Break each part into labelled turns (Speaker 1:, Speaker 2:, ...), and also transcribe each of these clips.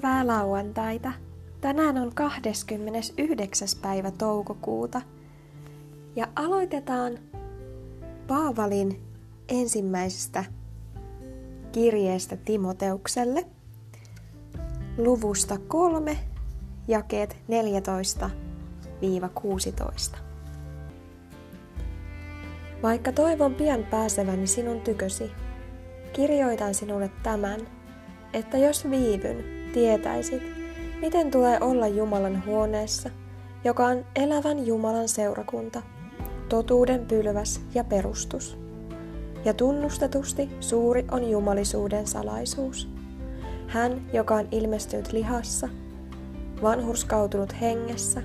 Speaker 1: Hyvää lauantaita. Tänään on 29. päivä toukokuuta ja aloitetaan Paavalin ensimmäisestä kirjeestä Timoteukselle luvusta 3, jakeet 14-16. Vaikka toivon pian pääseväni sinun tykösi, kirjoitan sinulle tämän, että jos viivyn, tietäisit, miten tulee olla Jumalan huoneessa, joka on elävän Jumalan seurakunta, totuuden pylväs ja perustus. Ja tunnustetusti suuri on jumalisuuden salaisuus. Hän, joka on ilmestynyt lihassa, vanhurskautunut hengessä,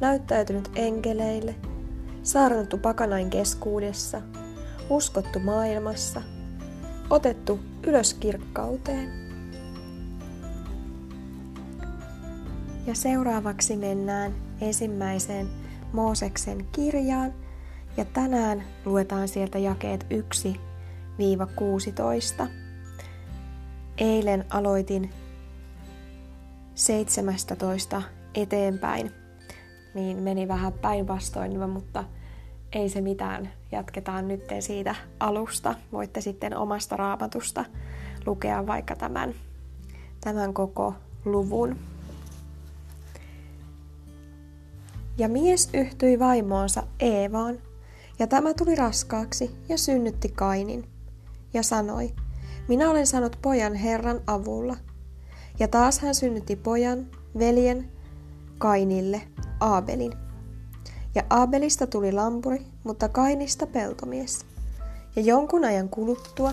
Speaker 1: näyttäytynyt enkeleille, saarnattu pakanain keskuudessa, uskottu maailmassa, otettu ylös kirkkauteen. Ja seuraavaksi mennään ensimmäiseen Mooseksen kirjaan ja tänään luetaan sieltä jakeet 1-16. Eilen aloitin 17 eteenpäin, niin meni vähän päinvastoin, mutta ei se mitään. Jatketaan nyt siitä alusta. Voitte sitten omasta raamatusta lukea vaikka tämän, tämän koko luvun. Ja mies yhtyi vaimoonsa Eevaan, ja tämä tuli raskaaksi ja synnytti Kainin, ja sanoi, minä olen saanut pojan Herran avulla. Ja taas hän synnytti pojan, veljen, Kainille, Aabelin. Ja Aabelista tuli lampuri, mutta Kainista peltomies. Ja jonkun ajan kuluttua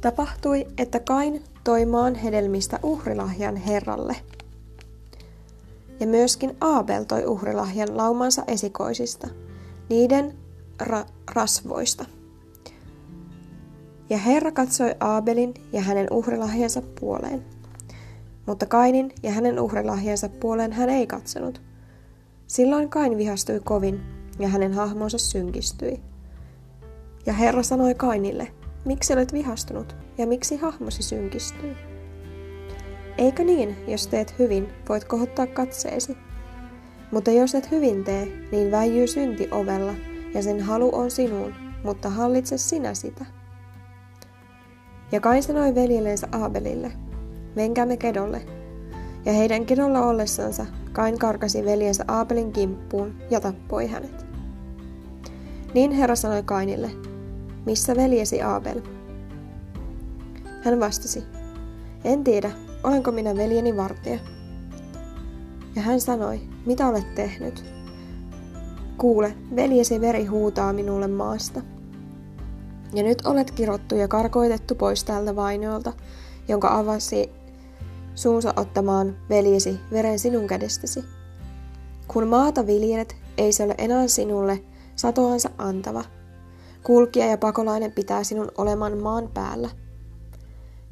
Speaker 1: tapahtui, että Kain toi maan hedelmistä uhrilahjan Herralle – ja myöskin Aabel toi uhrilahjan laumansa esikoisista, niiden ra- rasvoista. Ja Herra katsoi Aabelin ja hänen uhrilahjansa puoleen. Mutta Kainin ja hänen uhrilahjansa puoleen hän ei katsonut. Silloin Kain vihastui kovin ja hänen hahmonsa synkistyi. Ja Herra sanoi Kainille, miksi olet vihastunut ja miksi hahmosi synkistyi? Eikö niin, jos teet hyvin, voit kohottaa katseesi? Mutta jos et hyvin tee, niin väijyy synti ovella, ja sen halu on sinuun, mutta hallitse sinä sitä. Ja Kain sanoi veljellensä Aabelille, menkäämme kedolle. Ja heidän kedolla ollessansa Kain karkasi veljensä Aabelin kimppuun ja tappoi hänet. Niin Herra sanoi Kainille, missä veljesi Aabel? Hän vastasi, en tiedä, olenko minä veljeni vartija? Ja hän sanoi, mitä olet tehnyt? Kuule, veljesi veri huutaa minulle maasta. Ja nyt olet kirottu ja karkoitettu pois tältä vainiolta, jonka avasi suunsa ottamaan veljesi veren sinun kädestäsi. Kun maata viljelet, ei se ole enää sinulle satoansa antava. Kulkija ja pakolainen pitää sinun oleman maan päällä.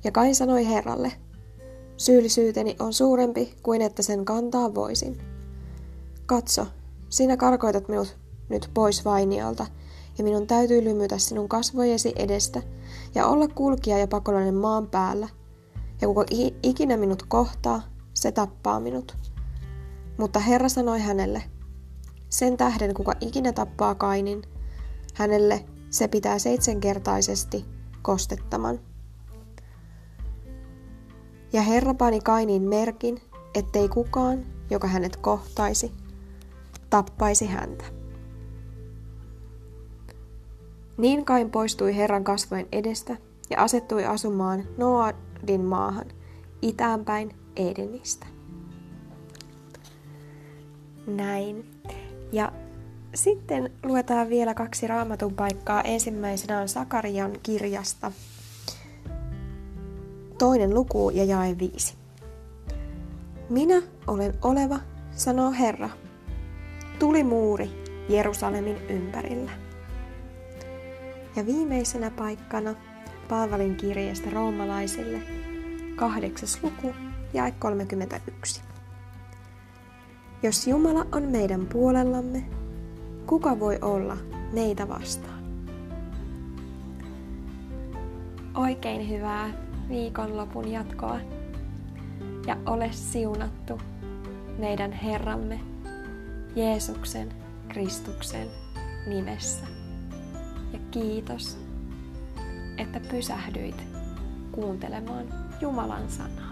Speaker 1: Ja Kai sanoi Herralle, Syyllisyyteni on suurempi kuin että sen kantaa voisin. Katso, sinä karkoitat minut nyt pois vainialta, ja minun täytyy lymytä sinun kasvojesi edestä ja olla kulkija ja pakolainen maan päällä. Ja kuka ikinä minut kohtaa, se tappaa minut. Mutta Herra sanoi hänelle, sen tähden kuka ikinä tappaa Kainin, hänelle se pitää seitsemänkertaisesti kostettaman. Ja Herra pani Kainin merkin, ettei kukaan, joka hänet kohtaisi, tappaisi häntä. Niin Kain poistui Herran kasvojen edestä ja asettui asumaan Noadin maahan, itäänpäin Edenistä. Näin. Ja sitten luetaan vielä kaksi raamatun paikkaa. Ensimmäisenä on Sakarian kirjasta toinen luku ja jae viisi. Minä olen oleva, sanoo Herra. Tuli muuri Jerusalemin ympärillä. Ja viimeisenä paikkana Paavalin kirjeestä roomalaisille, kahdeksas luku, jae 31. Jos Jumala on meidän puolellamme, kuka voi olla meitä vastaan? Oikein hyvää viikonlopun jatkoa ja ole siunattu meidän Herramme Jeesuksen Kristuksen nimessä. Ja kiitos, että pysähdyit kuuntelemaan Jumalan sanaa.